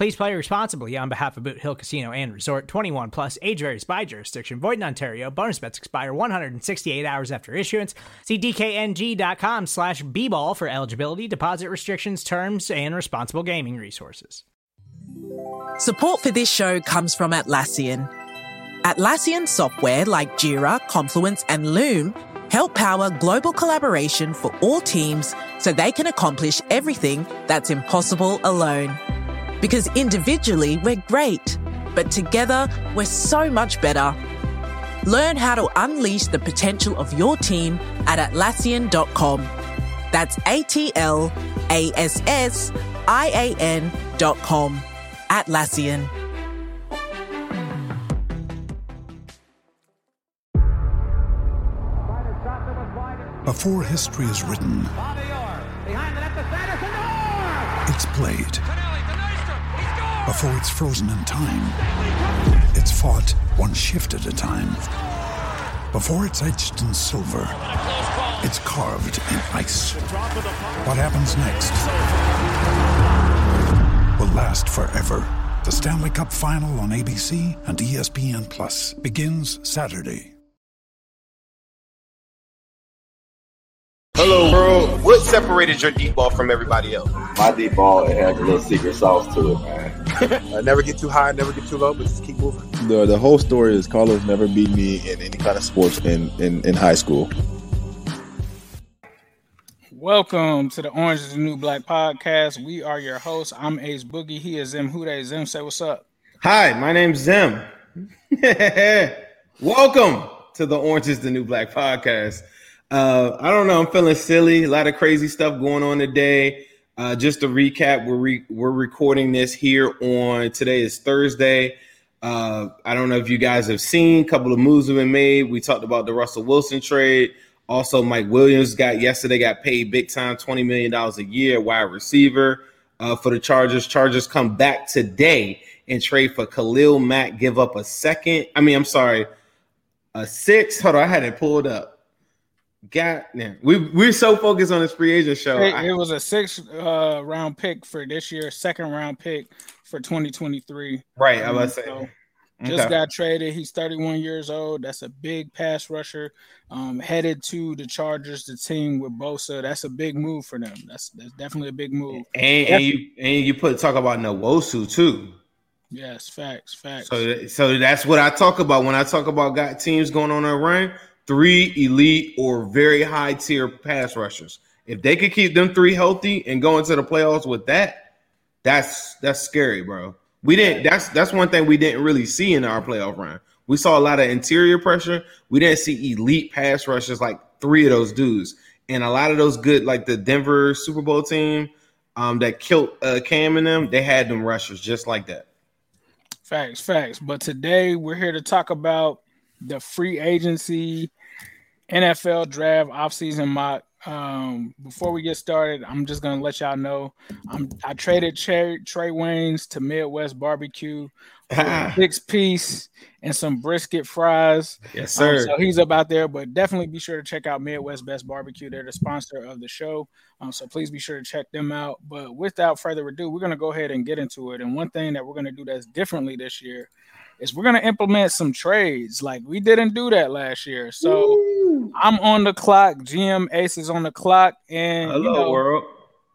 Please play responsibly on behalf of Boot Hill Casino and Resort 21 plus age varies by jurisdiction. Void in Ontario. Bonus bets expire 168 hours after issuance. See DKNG.com slash B-ball for eligibility, deposit restrictions, terms, and responsible gaming resources. Support for this show comes from Atlassian. Atlassian software like Jira, Confluence, and Loom help power global collaboration for all teams so they can accomplish everything that's impossible alone. Because individually, we're great, but together, we're so much better. Learn how to unleash the potential of your team at Atlassian.com. That's A T L A S S I A N.com. Atlassian. Before history is written, it's played. Before it's frozen in time, it's fought one shift at a time. Before it's etched in silver, it's carved in ice. What happens next will last forever. The Stanley Cup Final on ABC and ESPN Plus begins Saturday. Hello, world. What separated your deep ball from everybody else? My deep ball it has a little secret sauce to it, man. I never get too high, never get too low, but just keep moving. The the whole story is Carlos never beat me in any kind of sports in in, in high school. Welcome to the Orange is the New Black podcast. We are your hosts. I'm Ace Boogie. He is Zim Hude. Zim, say what's up. Hi, my name's Zim. Welcome to the Orange is the New Black podcast. Uh, I don't know. I'm feeling silly. A lot of crazy stuff going on today. Uh, just to recap, we're re- we're recording this here on today is Thursday. Uh, I don't know if you guys have seen a couple of moves have been made. We talked about the Russell Wilson trade. Also, Mike Williams got yesterday got paid big time, twenty million dollars a year, wide receiver uh, for the Chargers. Chargers come back today and trade for Khalil Mack. Give up a second. I mean, I'm sorry, a six. Hold on, I had it pulled up. God damn, we we're so focused on this free agent show. It, it was a six uh, round pick for this year, second round pick for 2023. Right, I was Um, say. so just got traded. He's 31 years old. That's a big pass rusher. Um, headed to the Chargers, the team with Bosa. That's a big move for them. That's that's definitely a big move. And, and you and you put talk about Nwosu too. Yes, facts, facts. So so that's what I talk about when I talk about got teams going on a run. Three elite or very high tier pass rushers. If they could keep them three healthy and go into the playoffs with that, that's that's scary, bro. We didn't. That's that's one thing we didn't really see in our playoff run. We saw a lot of interior pressure. We didn't see elite pass rushers like three of those dudes, and a lot of those good, like the Denver Super Bowl team um, that killed uh, Cam and them. They had them rushers just like that. Facts, facts. But today we're here to talk about the free agency, NFL draft, offseason mock. Um, before we get started, I'm just gonna let y'all know I'm I traded Trae, Trae Waynes to Midwest Barbecue six piece and some brisket fries. Yes, um, sir. Um, so he's up out there, but definitely be sure to check out Midwest Best Barbecue. They're the sponsor of the show. Um, so please be sure to check them out. But without further ado, we're going to go ahead and get into it. And one thing that we're going to do that's differently this year is we're going to implement some trades. Like we didn't do that last year. So Woo. I'm on the clock. GM Ace is on the clock. And hello, you know, world.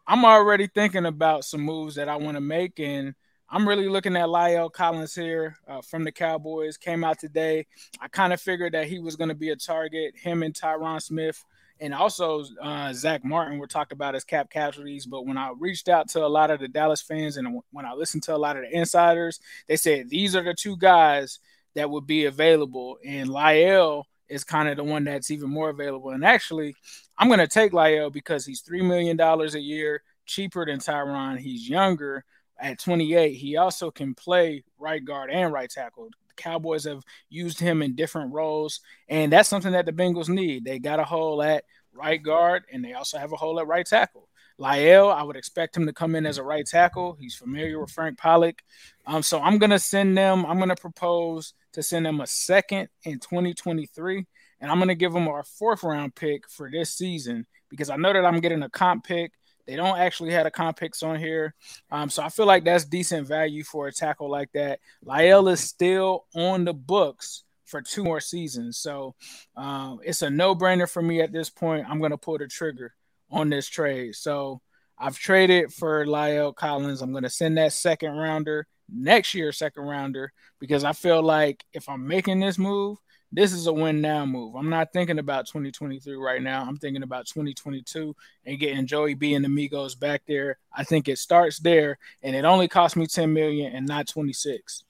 I'm already thinking about some moves that I want to make. And I'm really looking at La'el Collins here uh, from the Cowboys. Came out today. I kind of figured that he was going to be a target. Him and Tyron Smith, and also uh, Zack Martin were talked about as cap casualties. But when I reached out to a lot of the Dallas fans and when I listened to a lot of the insiders, they said these are the two guys that would be available. And La'el is kind of the one that's even more available. And actually, I'm going to take La'el because he's $3 million a year, cheaper than Tyron. He's younger at 28, he also can play right guard and right tackle. The Cowboys have used him in different roles, and that's something that the Bengals need. They got a hole at right guard, and they also have a hole at right tackle. La'el, I would expect him to come in as a right tackle. He's familiar with Frank Pollack. Um, so I'm going to send them, I'm going to propose to send them a second in 2023, and I'm going to give them our fourth round pick for this season because I know that I'm getting a comp pick they don't actually have a comp picks on here. Um, so I feel like that's decent value for a tackle like that. La'el is still on the books for two more seasons. So um, it's a no brainer for me at this point. I'm going to pull the trigger on this trade. So I've traded for La'el Collins. I'm going to send that second rounder next year, second rounder, because I feel like if I'm making this move, this is a win now move. I'm not thinking about 2023 right now. I'm thinking about 2022 and getting Joey B and Amigos back there. I think it starts there, and it only cost me 10 million and not 26.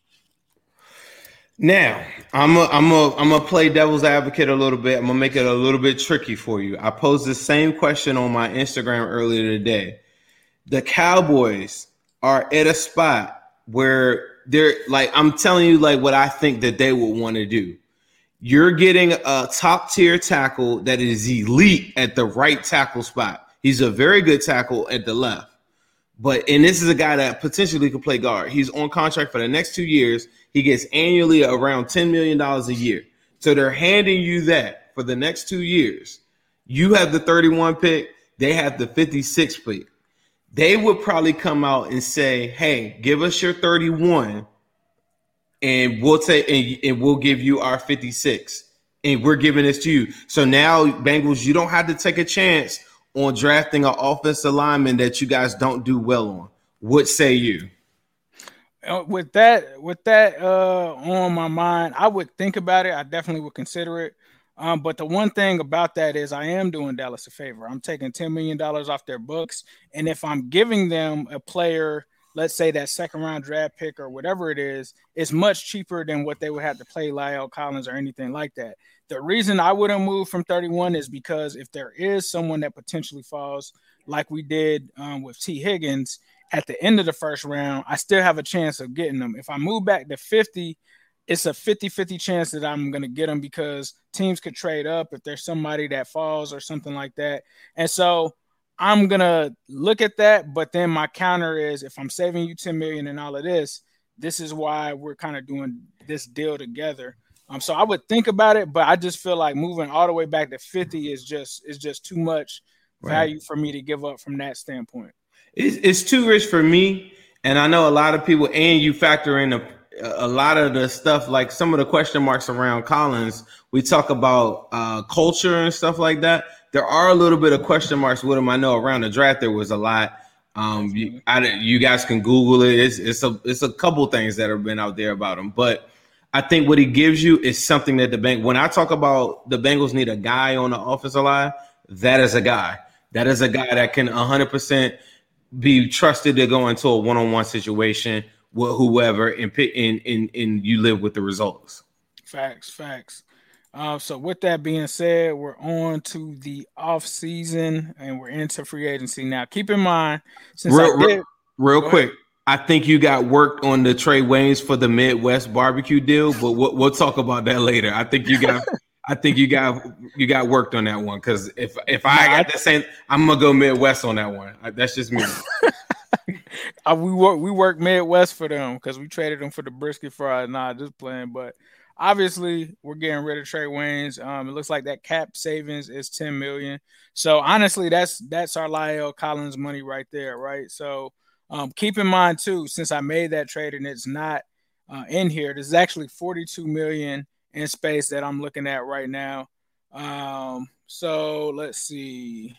Now, I'm a, I'm a, I'm gonna play devil's advocate a little bit. I'm gonna make it a little bit tricky for you. I posed the same question on my Instagram earlier today. The Cowboys are at a spot where they're like, I'm telling you, like what I think that they would want to do you're getting a top tier tackle that is elite at the right tackle spot. He's a very good tackle at the left. But and this is a guy that potentially could play guard. He's on contract for the next two years. He gets annually around $10 million a year. So they're handing you that for the next two years. You have the 31 pick, they have the 56 pick. They would probably come out and say, Hey, give us your 31 and we'll take and, and we'll give you our 56 and we're giving this to you. So now, Bengals, you don't have to take a chance on drafting an offensive lineman that you guys don't do well on. What say you? Uh, with that, with that uh, on my mind, I would think about it. I definitely would consider it. Um, but the one thing about that is, I am doing Dallas a favor. I'm taking ten million dollars off their books, and if I'm giving them a player let's say that second round draft pick or whatever it is, it's much cheaper than what they would have to play Lyle Collins or anything like that. The reason I wouldn't move from 31 is because if there is someone that potentially falls, like we did um, with Tee Higgins at the end of the first round, I still have a chance of getting them. If I move back to 50, it's a 50 50 chance that I'm going to get them because teams could trade up if there's somebody that falls or something like that. And so I'm gonna look at that, but then my counter is if I'm saving you 10 million and all of this, this is why we're kind of doing this deal together. Um, so I would think about it, but I just feel like moving all the way back to 50 is just is just too much value right. for me to give up from that standpoint. It's, it's too rich for me, and I know a lot of people. And you factor in a, a lot of the stuff, like some of the question marks around Collins. We talk about uh, culture and stuff like that there are a little bit of question marks with him. I know around the draft there was a lot. Um, you, I, you guys can Google it. It's, it's a it's a couple things that have been out there about him, but I think what he gives you is something that the bank. When I talk about the Bengals need a guy on the offensive line, that is a guy. That is a guy that can 100 percent be trusted to go into a one on one situation with whoever, and pick and, and and you live with the results. Facts, facts. Uh, so with that being said, we're on to the off season and we're into free agency now. Keep in mind, since real, did, real, real quick, I think you got worked on the Trae Waynes for the Midwest barbecue deal, but we'll, we'll talk about that later. I think you got. I think you got you got worked on that one because if if I got the same, I'm gonna go Midwest on that one. That's just me. Uh, we work we work Midwest for them because we traded them for the brisket fries. Nah, just playing. But obviously, we're getting rid of Trae Waynes. Um, it looks like that cap savings is ten million. So honestly, that's that's our La'el Collins money right there, right? So um, keep in mind too, since I made that trade and it's not uh, in here, there's actually forty two million in space that I'm looking at right now. Um, so let's see.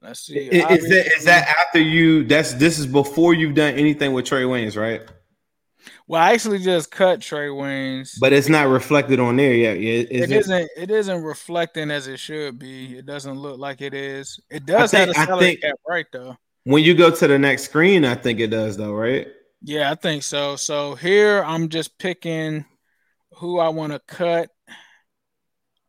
Let's see. Is, is that is that after you? That's this is before you've done anything with Trae Waynes, right? Well, I actually just cut Trae Waynes, but it's not reflected on there yet. Is it, it isn't. It isn't reflecting as it should be. It doesn't look like it is. It does think, have a salary think, cap, right? Though. When you go to the next screen, I think it does, though, right? Yeah, I think so. So here I'm just picking who I want to cut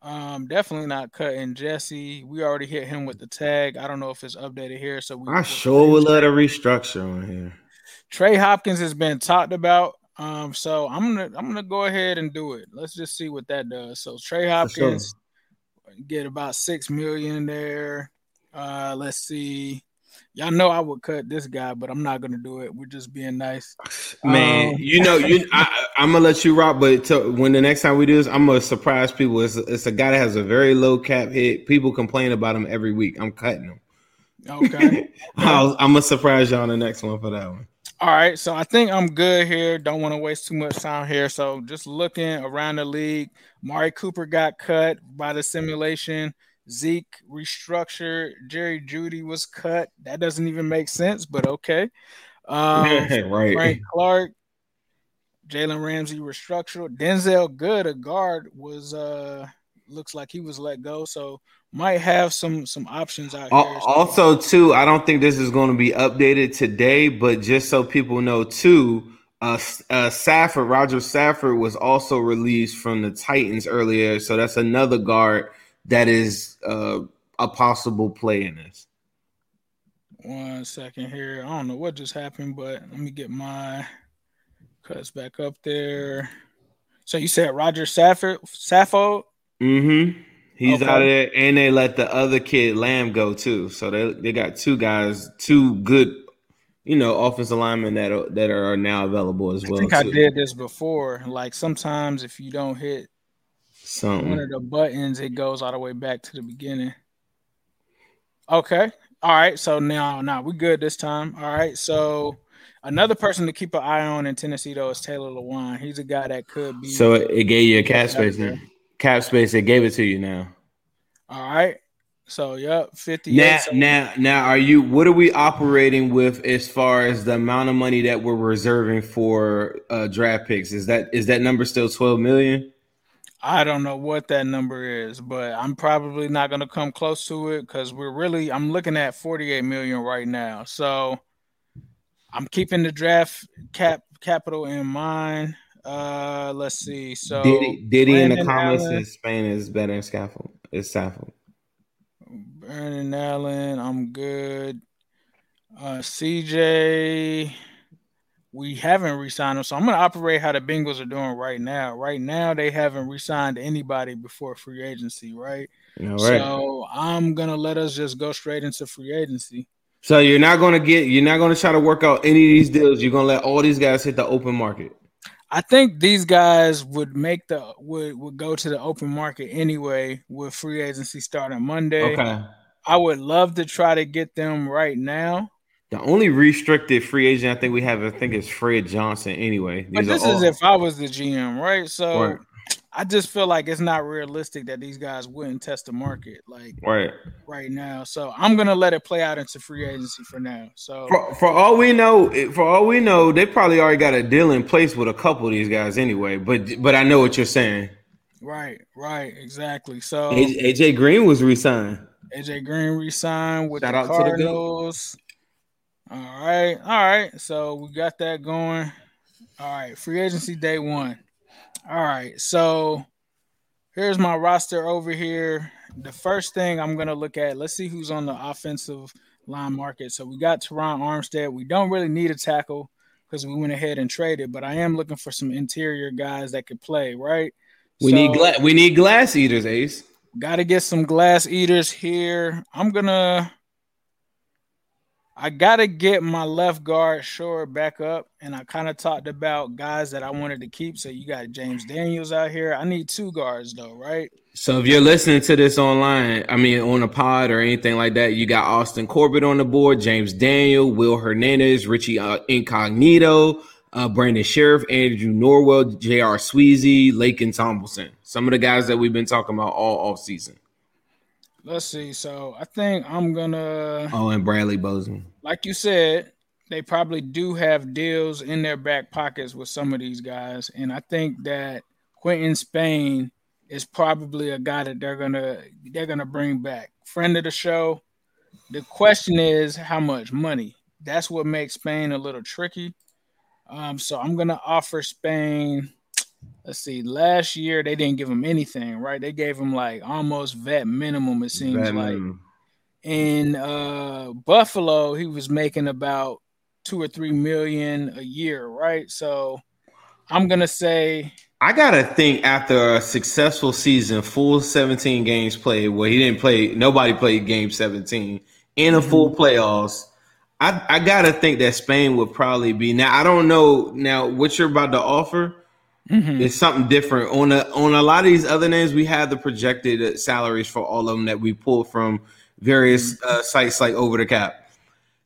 um, definitely not cutting Jesse. We already hit him with the tag. I don't know if it's updated here. So we I sure would let a restructure on here. Trey Hopkins has been talked about. Um, so I'm gonna I'm gonna go ahead and do it. Let's just see what that does. So Trey Hopkins sure. get about six million there. Uh, let's see. Y'all know I would cut this guy, but I'm not gonna do it. We're just being nice. Man, um, you know, you I, am gonna let you rock, but to, when the next time we do this, I'm gonna surprise people. It's, it's a guy that has a very low cap hit. People complain about him every week. I'm cutting him. Okay, I'm gonna surprise y'all on the next one for that one. All right, so I think I'm good here. Don't want to waste too much time here. So just looking around the league, Mari Cooper got cut by the simulation. Zeke restructured. Jerry Jeudy was cut. That doesn't even make sense, but okay. Um, right. Frank Clark, Jalen Ramsey restructured. Denzelle Good, a guard, was uh looks like he was let go. So might have some some options out here. Also, too, I don't think this is going to be updated today, but just so people know, too, uh, uh Saffold, Rodger Saffold was also released from the Titans earlier, so that's another guard that is uh, a possible play in this. One second here. I don't know what just happened, but let me get my cuts back up there. So you said Rodger Saffold, Saffo? Mm-hmm. He's okay. out of there, and they let the other kid Lamb go too. So they they got two guys, two good, you know, offensive linemen that are, that are now available as well. I think too. I did this before. Like sometimes if you don't hit Something. One of the buttons, it goes all the way back to the beginning. Okay. All right. So now, now we're good this time. All right. So another person to keep an eye on in Tennessee though is Taylor Lewan. He's a guy that could be. So it gave you a cap space now. Cap space. It gave it to you now. All right. So yep, fifty. Now, now, now, are you? What are we operating with as far as the amount of money that we're reserving for uh, draft picks? Is that is that number still twelve million? I don't know what that number is, but I'm probably not going to come close to it because we're really, I'm looking at 48 million right now. So I'm keeping the draft cap capital in mind. Uh, let's see. So Diddy, Diddy in the comments Allen, says Spain is better than scaffold. It's scaffold. Brandon Allen, I'm good. Uh, CJ, we haven't re-signed him. So I'm going to operate how the Bengals are doing right now. Right now, they haven't re-signed anybody before free agency, right? right. So I'm going to let us just go straight into free agency. So you're not going to get, you're not going to try to work out any of these deals. You're going to let all these guys hit the open market. I think these guys would make the would would go to the open market anyway with free agency starting Monday. Okay. I would love to try to get them right now. The only restricted free agent I think we have, I think, is Fred Johnson. Anyway, These but this all... is if I was the GM, right? So right. I just feel like it's not realistic that these guys wouldn't test the market like right right now. So I'm gonna let it play out into free agency for now. So for, for all we know, for all we know, they probably already got a deal in place with a couple of these guys anyway. But but I know what you're saying. Right, right, exactly. So AJ Green was resigned. AJ Green resigned with Shout the Cardinals. All right. All right. So we got that going. All right. Free agency day one. All right. So here's my roster over here. The first thing I'm to look at, let's see who's on the offensive line market. So we got Terron Armstead. We don't really need a tackle because we went ahead and traded, but I am looking for some interior guys that could play, right? We so, need gla- we need glass eaters, Ace. Got to get some glass eaters here. I'm gonna I gotta get my left guard sure back up, and I kind of talked about guys that I wanted to keep. So you got James Daniels out here. I need two guards though, right? So if you're listening to this online, I mean on a pod or anything like that, you got Austin Corbett on the board, James Daniel, Will Hernandez, Richie uh, Incognito, uh, Brandon Scherff, Andrew Norwell, J.R. Sweezy, Laken Tomlinson. Some of the guys that we've been talking about all off season. Let's see. So I think I'm gonna. Oh, and Bradley Bozeman. Like you said, they probably do have deals in their back pockets with some of these guys, and I think that Quinton Spain is probably a guy that they're gonna they're gonna bring back. Friend of the show. The question is how much money. That's what makes Spain a little tricky. Um, so I'm gonna offer Spain let's see, last year they didn't give him anything, right? They gave him like almost vet minimum, it seems vet like. Minimum. In uh, Buffalo, he was making about two or three million a year, right? So I'm gonna say I gotta think after a successful season, full 17 games played, where he didn't play, nobody played game 17 in a full mm-hmm. playoffs. I, I gotta think that Spain would probably be now. I don't know now what you're about to offer Mm-hmm. It's something different on a on a lot of these other names. We have the projected salaries for all of them that we pull from various mm-hmm. uh, sites like Over the Cap.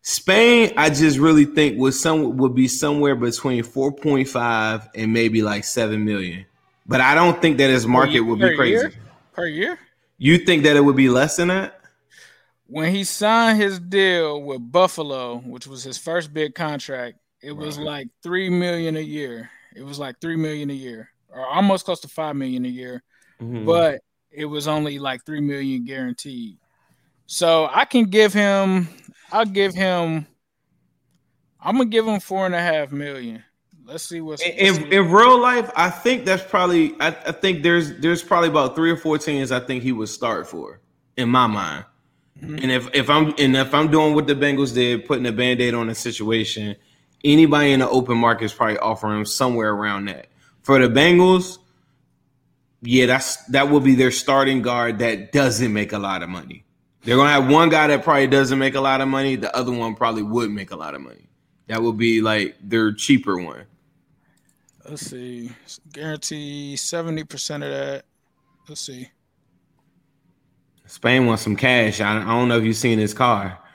Spain, I just really think was some would be somewhere between four point five and maybe like seven million. But I don't think that his market year, would be crazy year? per year. You think that it would be less than that? When he signed his deal with Buffalo, which was his first big contract, it was like three million a year. It was like three million a year, or almost close to five million a year, mm-hmm. but it was only like three million guaranteed. So I can give him. I'll give him. I'm gonna give him four and a half million. Let's see what's in, in, in real life. I think that's probably. I, I, think there's there's probably about three or four teams I think he would start for in my mind. Mm-hmm. And if if I'm and if I'm doing what the Bengals did, putting a band-aid on a situation, anybody in the open market is probably offering him somewhere around that. For the Bengals, yeah, that's that will be their starting guard that doesn't make a lot of money. They're gonna have one guy that probably doesn't make a lot of money. The other one probably would make a lot of money. That would be like their cheaper one. Let's see. Guarantee 70% of that. Let's see. Spain wants some cash. I, I don't know if you've seen his car.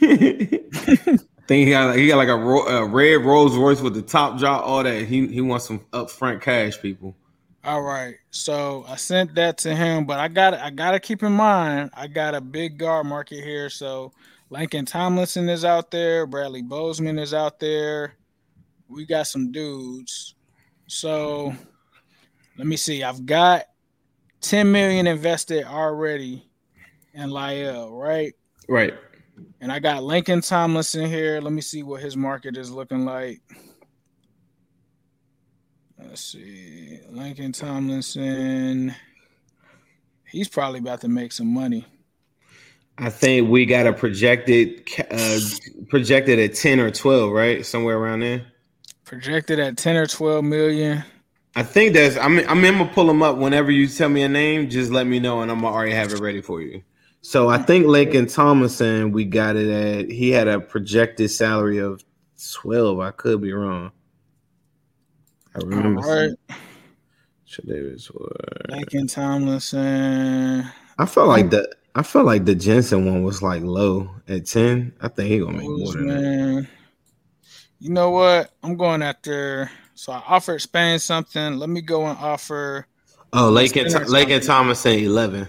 think he got he got like a, a, red Rolls Royce with the top drop, all that. He he wants some upfront cash, people. All right, so I sent that to him, but I got I got to keep in mind I got a big guard market here. So Lincoln Tomlinson is out there, Bradley Bozeman is out there. We got some dudes. So let me see. I've got 10 million invested already in Lyle, right? Right. And I got Lincoln Tomlinson here. Let me see what his market is looking like. Let's see. Lincoln Tomlinson. He's probably about to make some money. I think we got a projected uh, projected at 10 or 12, right? Somewhere around there. Projected at 10 or 12 million. I think that's I'm I'm gonna pull them up whenever you tell me a name, just let me know and I'm gonna already have it ready for you. So I think Laken Tomlinson, we got it at. He had a projected salary of twelve. I could be wrong. I remember. All right. Davis Laken Tomlinson. I felt like the I felt like the Jensen one was like low at ten. I think he gonna make more than that. You know what? I'm going after. So I offered Spain something. Let me go and offer. Oh, Laken Laken Tomlinson eleven.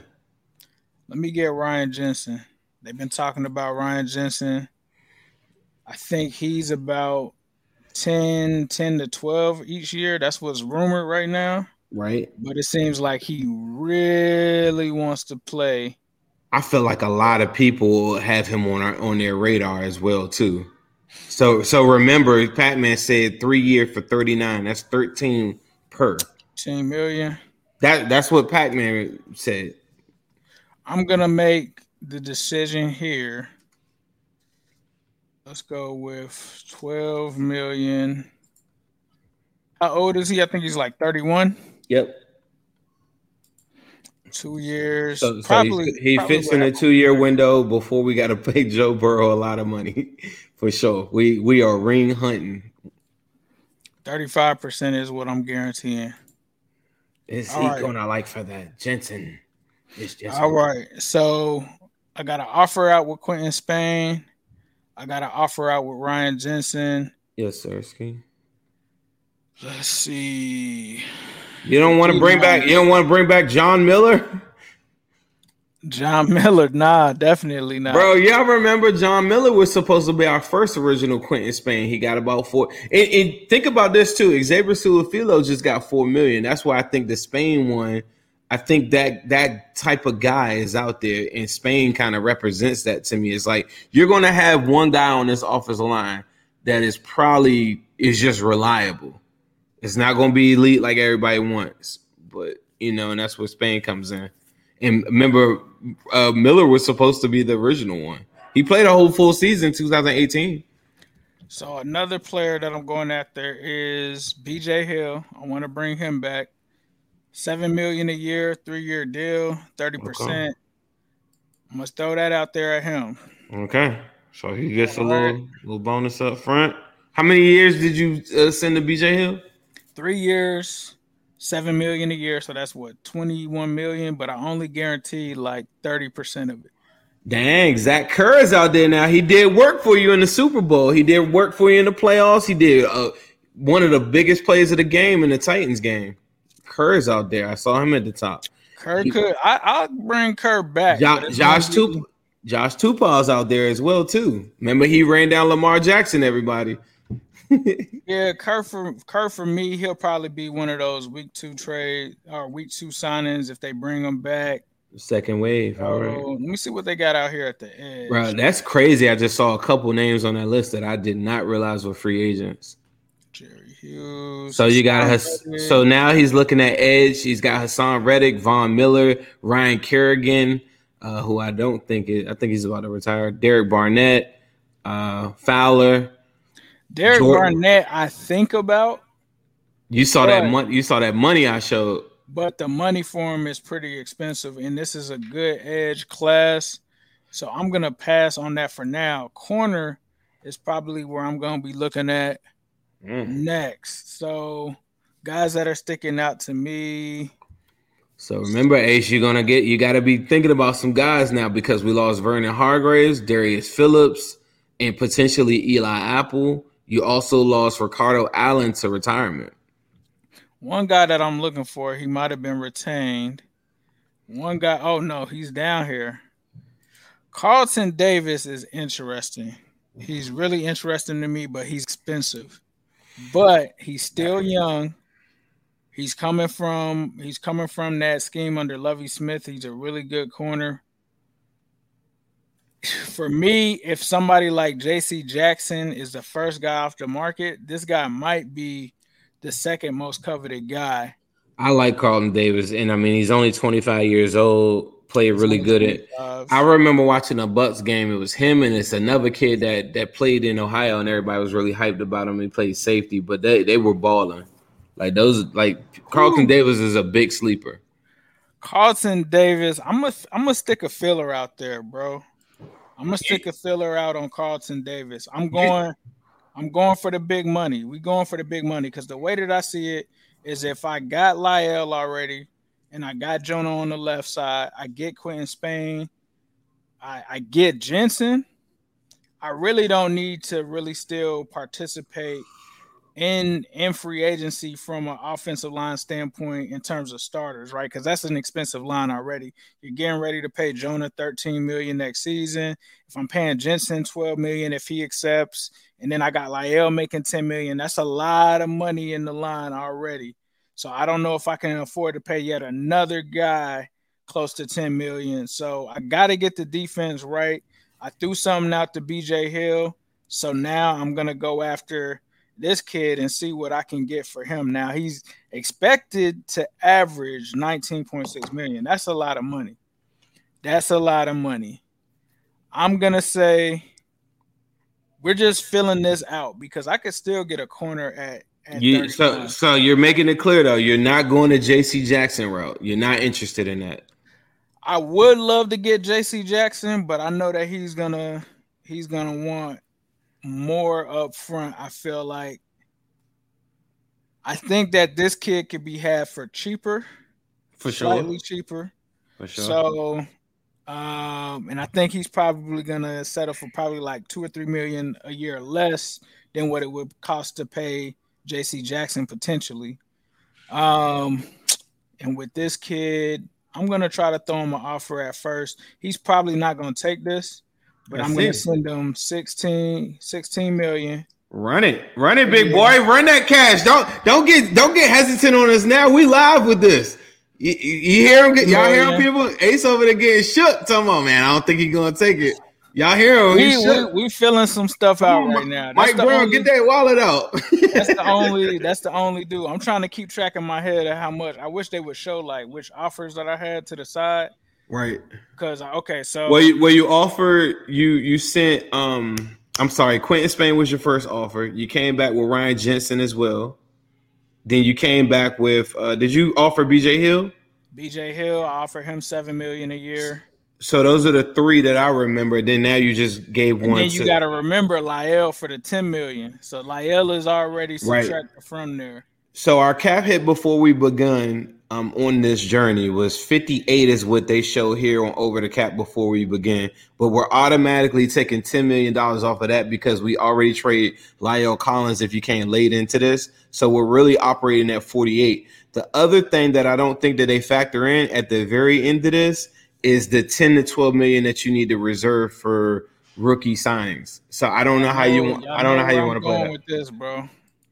Let me get Ryan Jensen. They've been talking about Ryan Jensen. I think he's about 10, 10 to 12 each year. That's what's rumored right now. Right. But it seems like he really wants to play. I feel like a lot of people have him on our, on their radar as well too. So so remember, Patman said three year for 39. That's 13 per. 10 million. That that's what Pac-Man said. I'm gonna make the decision here. Let's go with 12 million. How old is he? I think he's like 31. Yep. Two years. So, so probably he, probably fits in a two year window before we got to pay Joe Burrow a lot of money for sure. We we are ring hunting. Thirty five percent is what I'm guaranteeing. Is he right. going to like for that Jensen? It's just All right. So I got an offer out with Quinton Spain. I got an offer out with Ryan Jensen. Yes, sir. Ski. Let's see. You don't want to bring back. You don't want to bring back John Miller, John Miller. Nah, definitely not. bro. Y'all remember John Miller was supposed to be our first original Quinton Spain. He got about four. And, and think about this too. Xavier Su'a-Filo just got four million. That's why I think the Spain one. I think that that type of guy is out there, and Spain kind of represents that to me. It's like you're going to have one guy on this offensive line that is probably is just reliable. It's not going to be elite like everybody wants, but you know, and that's where Spain comes in. And remember, uh, Miller was supposed to be the original one. He played a whole full season, 2018. So another player that I'm going after is BJ Hill. I want to bring him back. Seven million a year, three year deal, thirty percent. I must throw that out there at him. Okay, so he gets a little right. little bonus up front. How many years did you uh, send to BJ Hill? Three years, seven million a year. So that's what twenty one million. But I only guarantee like thirty percent of it. Dang, Zach Kerr is out there now. He did work for you in the Super Bowl. He did work for you in the playoffs. He did uh, one of the biggest plays of the game in the Titans game. Kerr is out there. I saw him at the top. Kerr could. I, I'll bring Kerr back. Jo- Josh Tup- Josh Tupou's out there as well too. Remember he ran down Lamar Jackson. Everybody. Yeah, Kerr for Kerr for me, he'll probably be one of those week two trade or week two signings if they bring him back. Second wave. All right. Oh, let me see what they got out here at the edge. Bro, that's crazy. I just saw a couple names on that list that I did not realize were free agents. Hughes. So you got Hass- so now he's looking at edge. He's got Haason Reddick, Von Miller, Ryan Kerrigan, uh, who I don't think is, I think he's about to retire. Derek Barnett, uh, Fowler. Derek Jordan. Barnett, I think about, You saw that money. You saw that money I showed. but the money for him is pretty expensive, and this is a good edge class. So I'm gonna pass on that for now. Corner is probably where I'm gonna be looking at Mm. next. So guys that are sticking out to me. So remember, Ace, you're gonna get. You got to be thinking about some guys now because we lost Vernon Hargreaves, Darius Phillips, and potentially Eli Apple. You also lost Ricardo Allen to retirement. One guy that I'm looking for, he might have been retained. One guy, oh no, he's down here. Carlton Davis is interesting. He's really interesting to me, but he's expensive. But he's still young. He's coming from he's coming from that scheme under Lovie Smith. He's a really good corner. For me, if somebody like JC Jackson is the first guy off the market, this guy might be the second most coveted guy. I like Carlton Davis, and I mean he's only 25 years old. Played really good at. Uh, I remember watching a Bucks game. It was him and it's another kid that that played in Ohio, and everybody was really hyped about him. He played safety, but they they were balling. Like those, like Carlton Ooh. Davis is a big sleeper. Carlton Davis, I'm gonna I'm gonna stick a filler out there, bro. I'm gonna stick a filler out on Carlton Davis. I'm going, I'm going for the big money. We going for the big money because the way that I see it is if I got Lyell already and I got Jonah on the left side, I get Quinton Spain, I, I get Jensen. I really don't need to really still participate in in free agency from an offensive line standpoint in terms of starters, right? Because that's an expensive line already. You're getting ready to pay Jonah 13 million next season. If I'm paying Jensen 12 million, if he accepts, and then I got Lyell making 10 million, that's a lot of money in the line already. So I don't know if I can afford to pay yet another guy close to 10 million. So I got to get the defense right. I threw something out to BJ Hill. So now I'm going to go after this kid and see what I can get for him. Now he's expected to average 19.6 million. That's a lot of money. That's a lot of money. I'm going to say we're just filling this out because I could still get a corner at You so so you're making it clear though. You're not going to J.C. Jackson route. You're not interested in that. I would love to get JC Jackson, but I know that he's gonna he's gonna want more up front. I feel like I think that this kid could be had for cheaper, for sure, slightly cheaper. For sure. So, um, and I think he's probably gonna settle for probably like two or three million a year less than what it would cost to pay J.C. Jackson potentially. Um, and with this kid, I'm gonna try to throw him an offer at first. He's probably not gonna take this, but I'm gonna send him 16, 16 million. Run it, run it, big boy. Run that cash. Don't don't get don't get hesitant on us now. We live with this. You, you hear him? Get, Y'all hear him? People, Ace over there getting shook. Come on, man. I don't think he's gonna take it. Y'all hear him? We, we, we feeling some stuff out right now. That's Mike Brown, only, get that wallet out. that's the only. That's the only do. I'm trying to keep track in my head of how much. I wish they would show like which offers that I had to the side. Right. Because okay, so well, you, well, you offered you you sent um. I'm sorry, Quinton Spain was your first offer. You came back with Ryan Jensen as well. Then you came back with. uh Did you offer BJ Hill? BJ Hill, I offered him seven million a year. So those are the three that I remember. Then now you just gave and one. Then you got to remember Lyle for the ten million. So Lyle is already subtracted right. from there. So our cap hit before we begun um, on this journey was 58 is what they show here on over the cap before we begin. But we're automatically taking $10 million off of that because we already trade Lyle Collins if you came late into this. So we're really operating at 48. The other thing that I don't think that they factor in at the very end of this is the 10 to 12 million that you need to reserve for rookie signings. So I don't know how you want I don't know how you want to play that. with this, bro.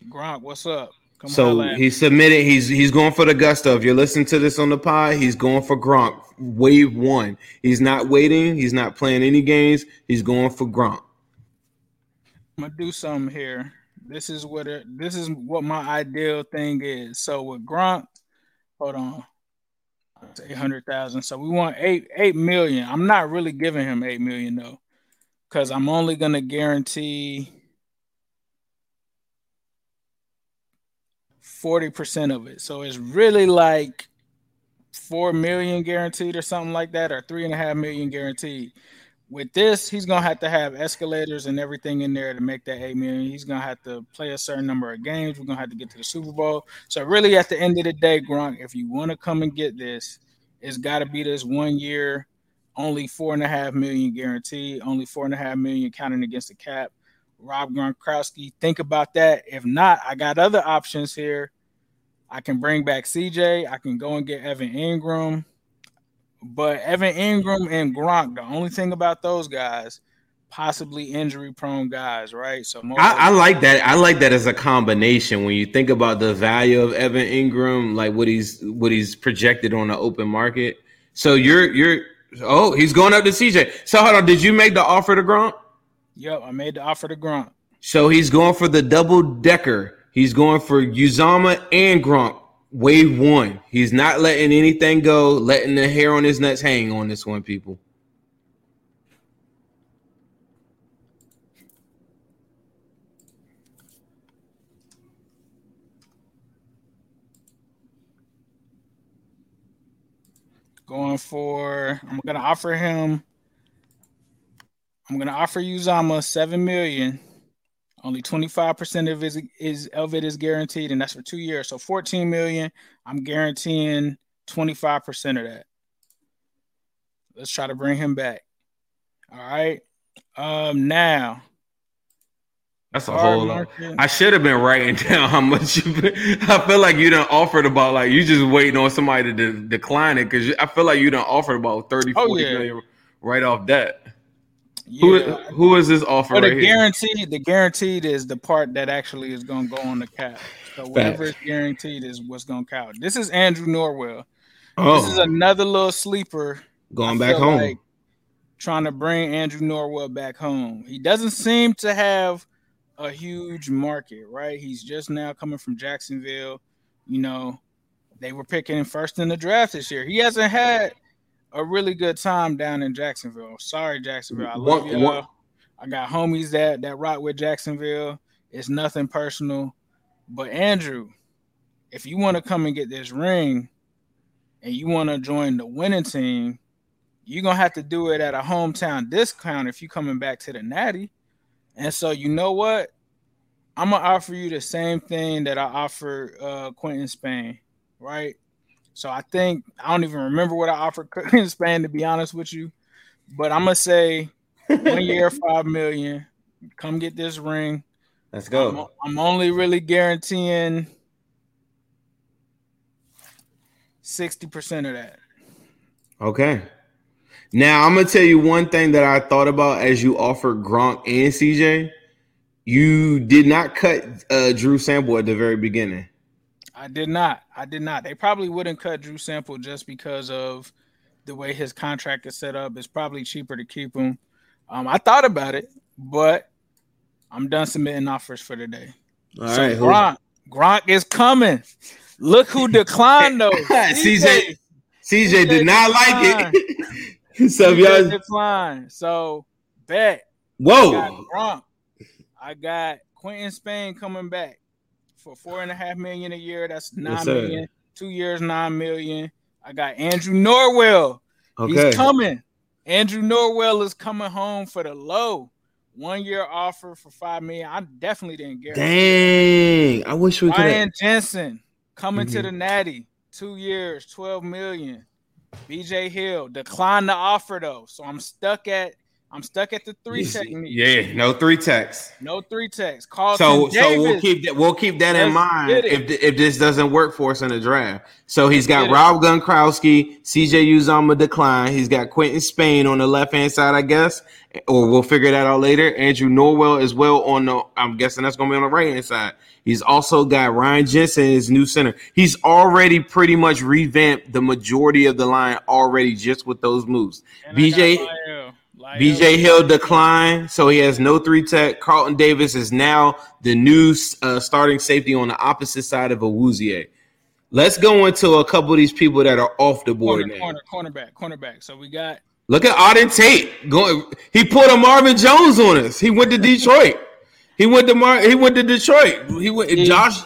Gronk, what's up? Come so he submitted. He's he's going for the gusto. If you're listening to this on the pod, he's going for Gronk. Wave one. He's not waiting. He's not playing any games. He's going for Gronk. I'm gonna do something here. This is what it, this is what my ideal thing is. So with Gronk, hold on, eight hundred thousand. So we want eight eight million. I'm not really giving him eight million though, because I'm only gonna guarantee 40% of it. So it's really like 4 million guaranteed or something like that, or three and a half million guaranteed. With this, he's gonna have to have escalators and everything in there to make that eight million. He's gonna have to play a certain number of games. We're gonna have to get to the Super Bowl. So really, at the end of the day, Gronk, if you want to come and get this, it's got to be this one year, only four and a half million guaranteed, only four and a half million counting against the cap. Rob Gronkowski. Think about that. If not, I got other options here. I can bring back CJ. I can go and get Evan Engram. But Evan Engram and Gronk, the only thing about those guys, possibly injury prone guys, right? So I, I, like that. I like that as a combination. When you think about the value of Evan Engram, like what he's what he's projected on the open market. So you're you're oh he's going up to CJ. So hold on, did you make the offer to Gronk? Yep, I made the offer to Gronk. So he's going for the double decker. He's going for Uzomah and Gronk. Wave one. He's not letting anything go, letting the hair on his nuts hang on this one, people. Going for, I'm gonna offer him I'm gonna offer Uzomah seven million. Only 25% of it is of it is guaranteed, and that's for two years. So 14 million. I'm guaranteeing 25% of that. Let's try to bring him back. All right. Um now. That's a whole lot. I should have been writing down how much you. I feel like you done offered about like you just waiting on somebody to de- decline it because I feel like you done offered about 30, 40 oh, yeah. million right off that. Yeah. Who who is this offer? But right the guaranteed, here? the guaranteed is the part that actually is going to go on the cap. So whatever Fact. is guaranteed is what's going to count. This is Andrew Norwell. Oh. This is oh. another little sleeper going back home. Like trying to bring Andrew Norwell back home. He doesn't seem to have a huge market, right? He's just now coming from Jacksonville. You know, they were picking first in the draft this year. He hasn't had a really good time down in Jacksonville. Sorry, Jacksonville. I love you. I got homies that that rock with Jacksonville. It's nothing personal. But Andrew, if you want to come and get this ring and you want to join the winning team, you're gonna have to do it at a hometown discount if you're coming back to the natty. And so you know what? I'm gonna offer you the same thing that I offered uh Quinton Spain, right? So I think I don't even remember what I offered Quinton Spain to be honest with you, but I'm gonna say one year, five million. Come get this ring. Let's go. I'm, I'm only really guaranteeing 60% of that. Okay. Now I'm gonna tell you one thing that I thought about as you offered Gronk and CJ. You did not cut uh, Drew Sample at the very beginning. I did not. I did not. They probably wouldn't cut Drew Sample just because of the way his contract is set up. It's probably cheaper to keep him. Um, I thought about it, but I'm done submitting offers for today. All so right, Gronk, Gronk is coming. Look who declined though. CJ, CJ did not like it. so CJ y'all declined. So bet. Whoa. I got Gronk. I got Quinton Spain coming back for four and a half million a year. That's nine Yes, million. Two years, nine million. I got Andrew Norwell. Okay. He's coming. Andrew Norwell is coming home for the low. One year offer for five million. I definitely didn't get it. Dang. I wish we could Ryan Jensen coming to Mhm. the Natty, two years, 12 million. BJ Hill declined the offer though. So I'm stuck at I'm stuck at the three technique. Yeah, no three techs. No three techs. Carlton So so we'll keep that we'll keep that in Let's mind if if this doesn't work for us in the draft. So he's got. Rob Gronkowski, CJ Uzomah decline. He's got Quinton Spain on the left hand side, I guess, or we'll figure that out later. Andrew Norwell as well on the. I'm guessing that's going to be on the right hand side. He's also got Ryan Jensen, his new center. He's already pretty much revamped the majority of the line already just with those moves. And BJ. Got Lyle. Lyle. BJ Hill declined, so he has no three tech. Carlton Davis is now the new uh, starting safety on the opposite side of Awuzie. Let's go into a couple of these people that are off the board corner, now. corner, cornerback, cornerback. So we got Look at Auden Tate going. He put a Marvin Jones on us. He went to Detroit. he went to Mar. He went to Detroit. He went. Yeah. Josh.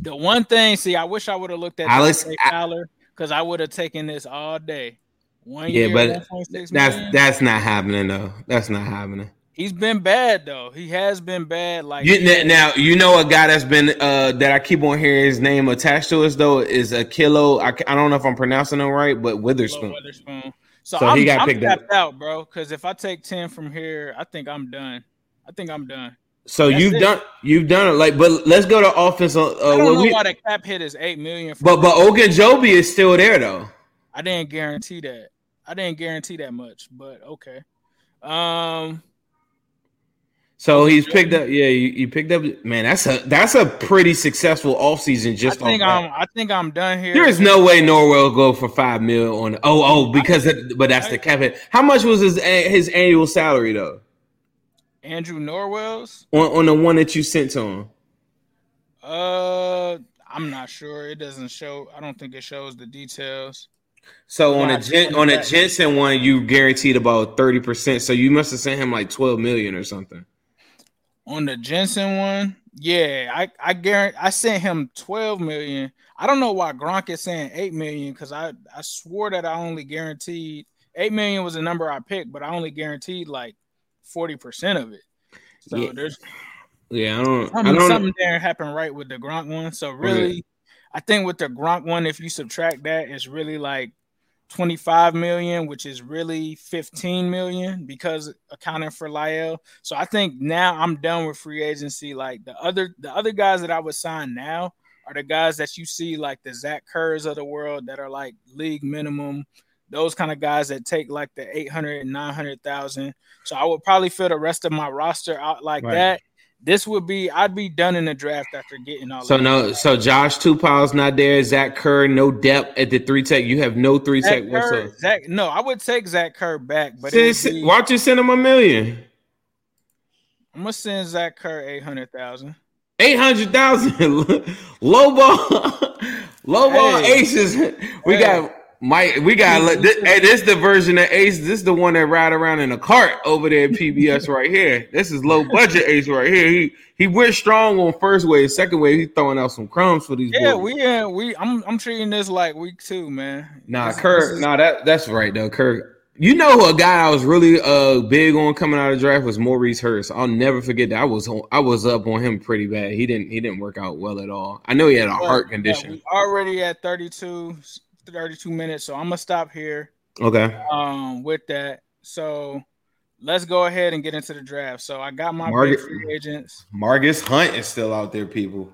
the one thing. See, I wish I would have looked at Alex- Alex I- Tyler because I would have taken this all day. One Yeah, year, but that's million. that's not happening though. That's not happening. He's been bad though. He has been bad. Like You, yeah, now you know a guy that's been uh, that I keep on hearing his name attached to us though is Ahkello. I, I don't know if I'm pronouncing it right, but Witherspoon. Witherspoon. So, So I'm, he got I'm picked up. out, bro. Because if I take ten from here, I think I'm done. I think I'm done. So That's you've it. done you've done it like, but let's go to offense. Uh, I don't know we- why the cap hit is eight million. For but but Ogunjobi is still there though. I didn't guarantee that. I didn't guarantee that much, but okay. Um, So he's picked up. Yeah, you, you picked up. Man, that's a that's a pretty successful offseason just I think I'm. I think I'm done here. There is no way Norwell will go for five mil on. Oh oh, because it, but that's the cap hit. How much was his his annual salary though Andrew Norwell's. on on the one that you sent to him? Uh, I'm not sure. It doesn't show. I don't think it shows the details. So on a Yeah, Jen, on a Jensen one, you guaranteed about thirty percent. So you must have sent him like twelve million or something. On the Jensen one, yeah, I I guarantee I sent him 12 million. I don't know why Gronk is saying 8 million because I I swore that I only guaranteed 8 million was the number I picked, but I only guaranteed like 40% of it. So Yeah. there's Yeah, I don't. I don't. something there happened right with the Gronk one. So really, I think with the Gronk one, if you subtract that, it's really like 25 million, which is really 15 million because accounting for Lyle. So I think now I'm done with free agency. Like the other the other guys that I would sign now are the guys that you see like the Zach Kerrs of the world that are like league minimum. Those kind of guys that take like the 800 and 900,000. So I would probably fill the rest of my roster out like Right. that. This would be I'd be done in the draft after getting all So no, so Josh Tupou's not there. Zach Kerr, no depth at the three tech. You have no three Zach tech Kerr, whatsoever. Zach, no, I would take Zach Kerr back, but Send- be- why don't you send him a million? I'm gonna send Zach Kerr eight hundred thousand. Eight hundred thousand. low ball, low ball Hey. aces. We Hey. got Mike. We got this, hey. This the version of Ace. This is the one that ride around in a cart over there at PBS right here. This is low budget Ace right here. He he went strong on first wave. Second wave, he's throwing out some crumbs for these. Yeah, boys. we uh, we I'm I'm treating this like week two, man. Nah, This- Kerr. this is- Nah, that that's right though. Kerr. You know, a guy I was really uh big on coming out of draft was Maurice Hurst. I'll never forget that. I was on, I was up on him pretty bad. He didn't he didn't work out well at all. I know he had a Well, heart condition. we already at 32, 32 minutes, so I'm gonna stop here. Okay. Um, with that, so let's go ahead and get into the draft. So I got my Margaret- big free agents. Marcus Hunt is still out there, people.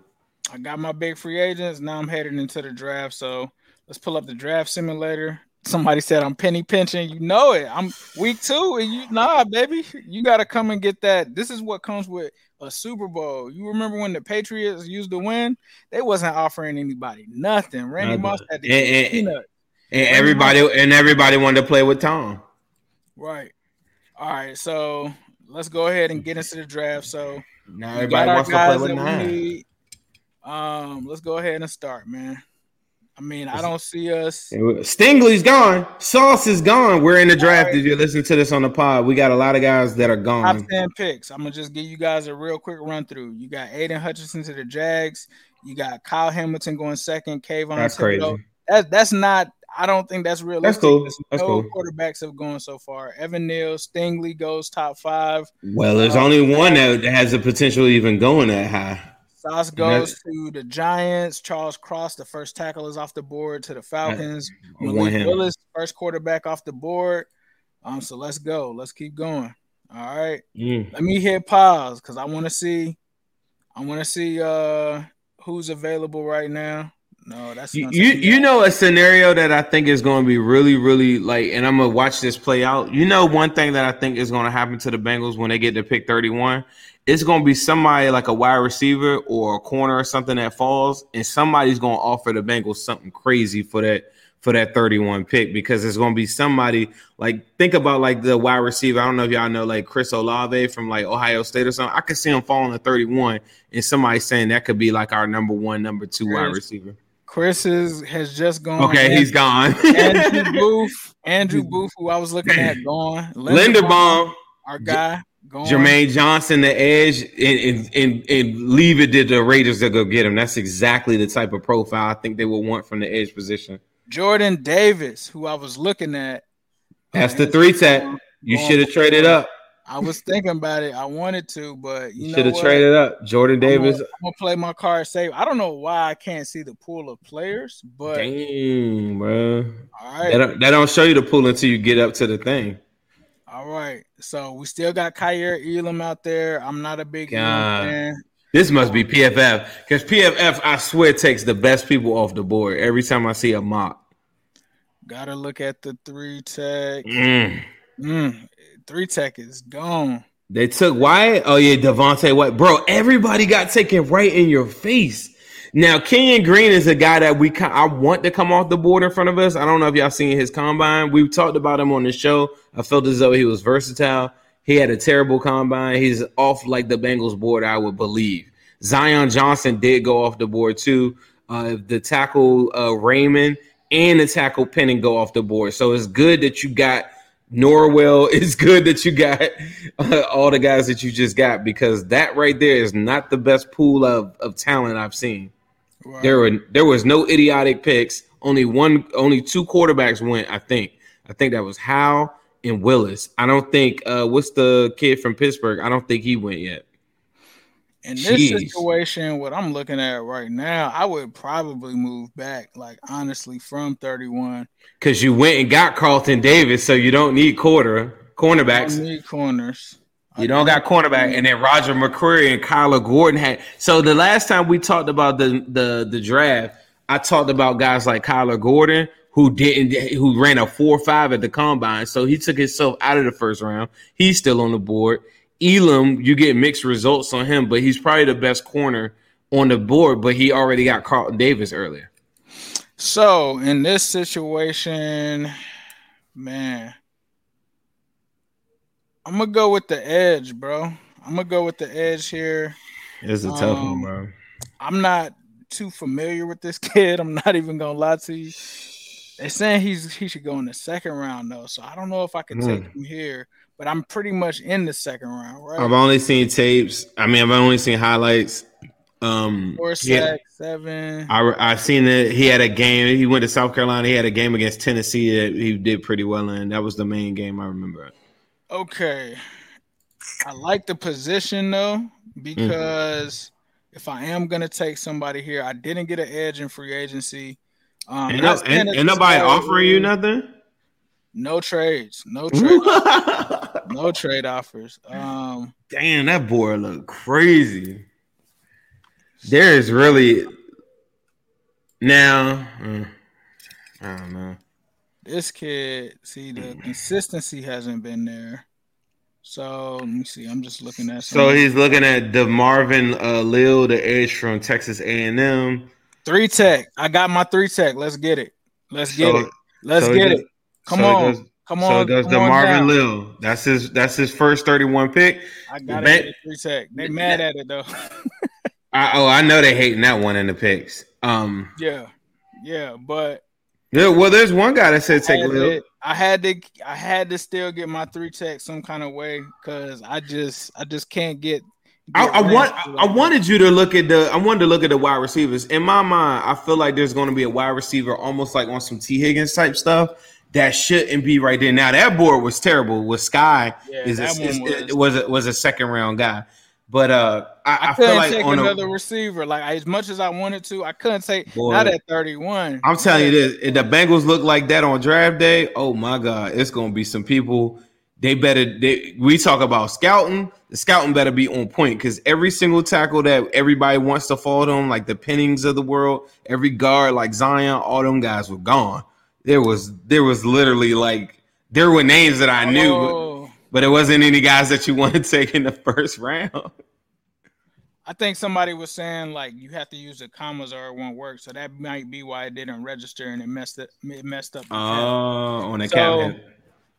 I got my big free agents. Now I'm heading into the draft. So let's pull up the draft simulator. Somebody said I'm penny pinching. You know it. I'm week two, and you nah, baby. You gotta come and get that. This is what comes with a Super Bowl. You remember when the Patriots used to win? They wasn't offering anybody nothing. Randy. Moss had to And- and-. And everybody and everybody wanted to play with Tom. Right. All right. So let's go ahead and get into the draft. So Now everybody wants to play with nine. need. Um, let's go ahead and start, man. I mean, I don't see us. Stingley's gone. Sauce is gone. We're in the draft. Did you listen to this on the pod? We got a lot of guys that are gone. Top gone. 10 picks. I'm gonna just give you guys a real quick run through. You got Aidan Hutchinson to the Jags. You got Kyle Hamilton going second. Kayvon That's Thibodeaux. crazy. That's that's not. I don't think that's realistic. That's cool. That's no cool. quarterbacks have gone so far. Evan Neal, Stingley goes top five. Well, there's um, only one that has the potential even going that high. Sauce goes to the Giants. Charles Cross, the first tackle, is off the board to the Falcons. Malik. Willis, first quarterback off the board. Um, so let's go. Let's keep going. All right. Mm. Let me hit pause because I want to see. I want to see uh who's available right now. No, that's you you know a scenario that I think is going to be really really like, and I'm gonna watch this play out. You know one thing that I think is going to happen to the Bengals when they get to pick 31, it's going to be somebody like a wide receiver or a corner or something that falls, and somebody's going to offer the Bengals something crazy for that for that 31 pick because it's going to be somebody like think about like the wide receiver. I don't know if y'all know like Chris Olave from like Ohio State or something. I could see him falling to 31, and somebody saying that could be like our number one, number two wide receiver. Chris is, has just gone. Okay, he's gone. Andrew Booth, Andrew Booth, who I was looking at, gone. Linderbaum, our guy, gone. Jermaine Johnson, the edge, and, and, and, and leave it to the Raiders to go get him. That's exactly the type of profile I think they would want from the edge position. Jordan Davis, who I was looking at. That's the three tech. You should have traded up. I was thinking about it. I wanted to, but you, You should have traded up. Jordan I'm gonna- Davis. I'm gonna play my card safe. I don't know why I can't see the pool of players, but Dang, bro. all That don't, that don't show you the pool until you get up to the thing. All right. So we still got Kaiir Elam out there. I'm not a big fan. This must be PFF because PFF, I swear, takes the best people off the board every time I see a mock. Gotta look at the three tech. Mm. Mm, three tech is gone. They took Wyatt. Oh yeah, Devonte Wyatt, bro. Everybody got taken right in your face. Now Kenyon Green is a guy that we I want to come off the board in front of us. I don't know if y'all seen his combine. We've talked about him on the show. I felt as though he was versatile. He had a terrible combine. He's off like the Bengals board, I would believe. Zion Johnson did go off the board too. Uh, the tackle uh, Raymond and the tackle Penning go off the board. So it's good that you got Norwell. It's good that you got uh, all the guys that you just got because that right there is not the best pool of, of talent I've seen. Right. There were there was no idiotic picks. Only one, only two quarterbacks went. I think. I think that was Howell and Willis. I don't think. Uh, what's the kid from Pittsburgh? I don't think he went yet. In this Jeez. situation, what I'm looking at right now, I would probably move back, like honestly, from 31. Because you went and got Carlton Davis, so you don't need quarter I cornerbacks. need corners. You don't got cornerback, and then Roger McCreary and Kyler Gordon had. So the last time we talked about the the the draft, I talked about guys like Kyler Gordon who didn't who ran a four five at the combine, so he took himself out of the first round. He's still on the board. Elam, you get mixed results on him, but he's probably the best corner on the board. But he already got Carlton Davis earlier. So in this situation, man, I'm gonna go with the edge, bro. I'm gonna go with the edge here. It's a tough Um, one, bro. I'm not too familiar with this kid. I'm not even gonna lie to you. They're saying he's he should go in the second round though, so I don't know if I can take him here. But I'm pretty much in the second round, right? I've only seen tapes. I mean, I've only seen highlights. Um, Four seven. I I seen that he had a game. He went to South Carolina. He had a game against Tennessee that he did pretty well in. That was the main game I remember. Okay. I like the position though, because if I am gonna take somebody here, I didn't get an edge in free agency. Um, Ain't, not no, saying ain't, that ain't this nobody offering you nothing. No trades, no trade, no trade offers. Um, Damn, that boy look crazy. There is really now. mm, I don't know. This kid, see the consistency hasn't been there. So let me see. I'm just looking at. So he's looking at the Marvin uh, Leal, the edge from Texas A and M. three tech. I got my three tech. Let's get it. Let's get it. Let's so get does- it. Come so on. does- Come So on. does come the Marvin down. Leal. That's his. That's his first thirty-one pick. I got Bet- it. Three tech. They mad at it though. I, oh, I know they hating that one in the picks. Um, yeah, yeah, but yeah, well, there's one guy that said take had, Leal. I had to, I had to still get my three tech some kind of way because I just, I just can't get. I, get I want. nasty I wanted you to look at the. I wanted to look at the wide receivers. In my mind, I feel like there's going to be a wide receiver, almost like on some Tee Higgins type stuff. That shouldn't be right there. Now that board was terrible. With Skyy Yeah, is, a, is was- it was a, was a second round guy, but uh, I, I couldn't like take on a, another receiver. Like as much as I wanted to, I couldn't take Boy. not at thirty one. I'm telling you this: if the Bengals look like that on draft day, oh my god, it's gonna be some people. They better. They, we talk about scouting. The scouting better be on point because every single tackle that everybody wants to fall on, like the Pennings of the world, every guard like Zion, all them guys were gone. There was there was literally like there were names that I knew, but, Oh, but it wasn't any guys that you want to take in the first round. I think somebody was saying like you have to use the commas or it won't work. So that might be why it didn't register and it messed it, it messed up. Oh, on the So, cabinet.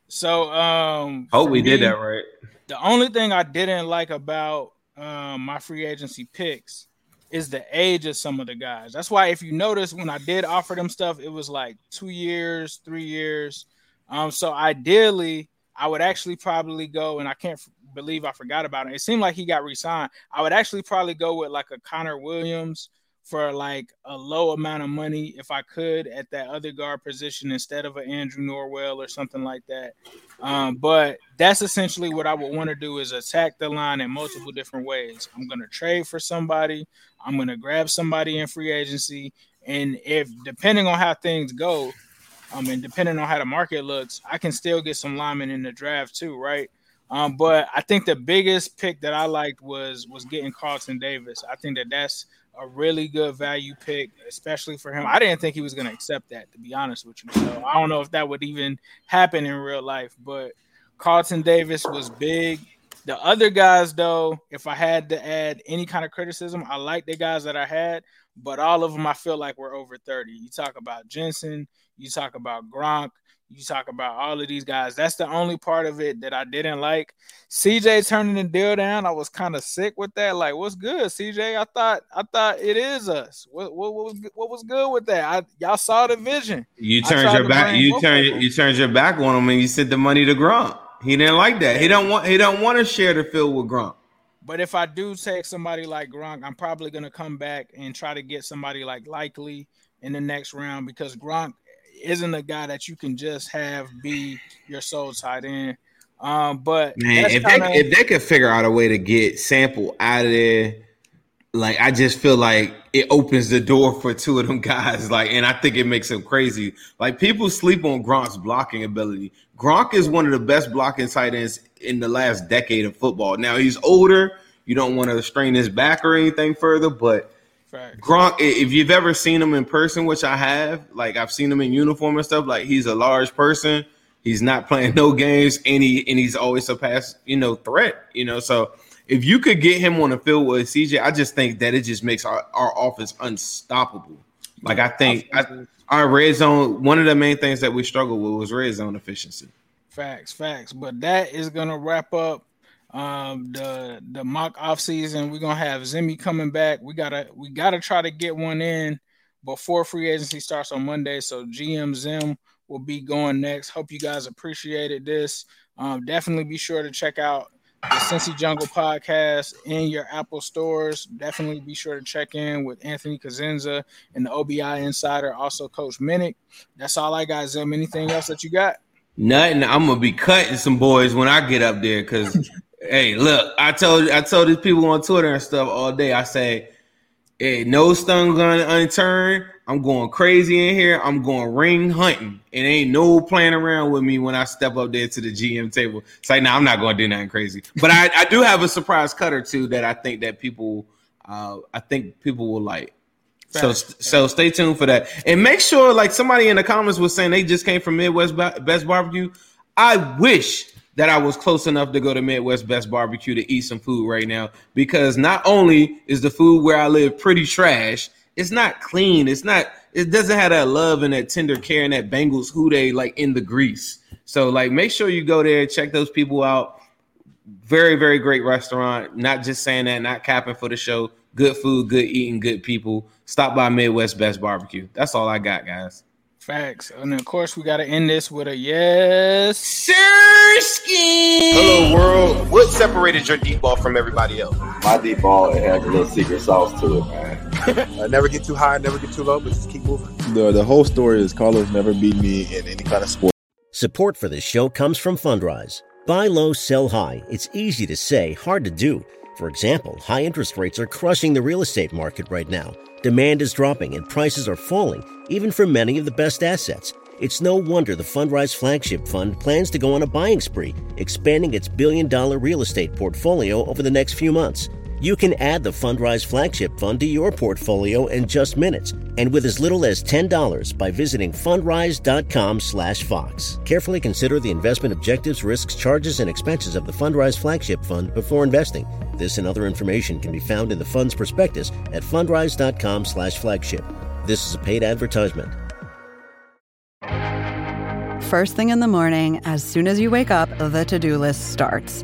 So um, Hope we did that right. The only thing I didn't like about um, my free agency picks is the age of some of the guys. That's why if you notice when I did offer them stuff, it was like two years, three years. Um, so ideally, I would actually probably go, and I can't f- believe I forgot about it. It seemed like he got re-signed. I would actually probably go with like a Connor Williams for like a low amount of money if I could at that other guard position instead of an Andrew Norwell or something like that. Um, but that's essentially what I would want to do is attack the line in multiple different ways. I'm gonna trade for somebody, I'm gonna grab somebody in free agency, and if depending on how things go, um, and depending on how the market looks, I can still get some linemen in the draft too, right? Um, but I think the biggest pick that I liked was was getting Carlton Davis. I think that that's a really good value pick, especially for him. I didn't think he was going to accept that, to be honest with you. So I don't know if that would even happen in real life. But Carlton Davis was big. The other guys, though, if I had to add any kind of criticism, I like the guys that I had, but all of them I feel like were over 30. You talk about Jensen, you talk about Gronk, you talk about all of these guys. That's the only part of it that I didn't like. CJ turning the deal down, I was kind of sick with that. Like, what's good, CJ? I thought I thought it is us. What what, what was what was good with that? I y'all saw the vision. You turned your back. You turned. them. You turned your back on him, and you sent the money to Gronk. He didn't like that. He don't want. He don't want to share the field with Gronk. But if I do take somebody like Gronk, I'm probably gonna come back and try to get somebody like Likely in the next round because Gronk isn't a guy that you can just have be your sole tight end. Um, but Man, if kinda- they if they could figure out a way to get Sample out of there, like I just feel like it opens the door for two of them guys. Like, and I think it makes them crazy. Like people sleep on Gronk's blocking ability. Gronk is one of the best blocking tight ends in the last decade of football. Now he's older. You don't want to strain his back or anything further, but Facts. Gronk, if you've ever seen him in person, which I have, like I've seen him in uniform and stuff, like he's a large person. He's not playing no games, and he and he's always a pass, you know, threat. You know, so if you could get him on the field with CJ, I just think that it just makes our, our offense unstoppable. Like I think I, our red zone, one of the main things that we struggle with was red zone efficiency. Facts, facts. But that is gonna wrap up um the the mock off season. We're gonna have Zimmy coming back. We gotta we gotta try to get one in before free agency starts on Monday. So GM Zim will be going next. Hope you guys appreciated this. Um, definitely be sure to check out the Cincy Jungle podcast in your Apple stores. Definitely be sure to check in with Anthony Cosenza and the OBI Insider, also Coach Minnick. That's all I got, Zim. Anything else that you got? Nothing. I'm gonna be cutting some boys when I get up there because, hey, look, I told I told these people on Twitter and stuff all day. I say, hey, no stone gun unturned. I'm going crazy in here. I'm going ring hunting. It ain't no playing around with me when I step up there to the GM table. It's like, now nah, I'm not going to do nothing crazy. But I, I do have a surprise cut or two that I think that people, uh, I think people will like. So so stay tuned for that, and make sure like somebody in the comments was saying they just came from Midwest Best Barbecue. I wish that I was close enough to go to Midwest Best Barbecue to eat some food right now because not only is the food where I live pretty trash, it's not clean. It's not. It doesn't have that love and that tender care and that Bengals who they like in the grease. So like, make sure you go there, and check those people out. Very very great restaurant. Not just saying that, not capping for the show. Good food, good eating, good people. Stop by Midwest Best Barbecue. That's all I got, guys. Facts. And of course, we got to end this with a yes. Sir Hello, world. What separated your deep ball from everybody else? My deep ball it has a little secret sauce to it, man. Uh, never get too high, never get too low, but just keep moving. The the whole story is Carlos never beat me in any kind of sport. Support for this show comes from Fundrise. Buy low, sell high. It's easy to say, hard to do. For example, high interest rates are crushing the real estate market right now. Demand is dropping and prices are falling, even for many of the best assets. It's no wonder the Fundrise Flagship Fund plans to go on a buying spree, expanding its billion dollar real estate portfolio over the next few months. You can add the Fundrise Flagship Fund to your portfolio in just minutes and with as little as $10 by visiting fundrise.com/fox. Carefully consider the investment objectives, risks, charges and expenses of the Fundrise Flagship Fund before investing. This and other information can be found in the fund's prospectus at fundrise.com/flagship. This is a paid advertisement. First thing in the morning, as soon as you wake up, the to-do list starts.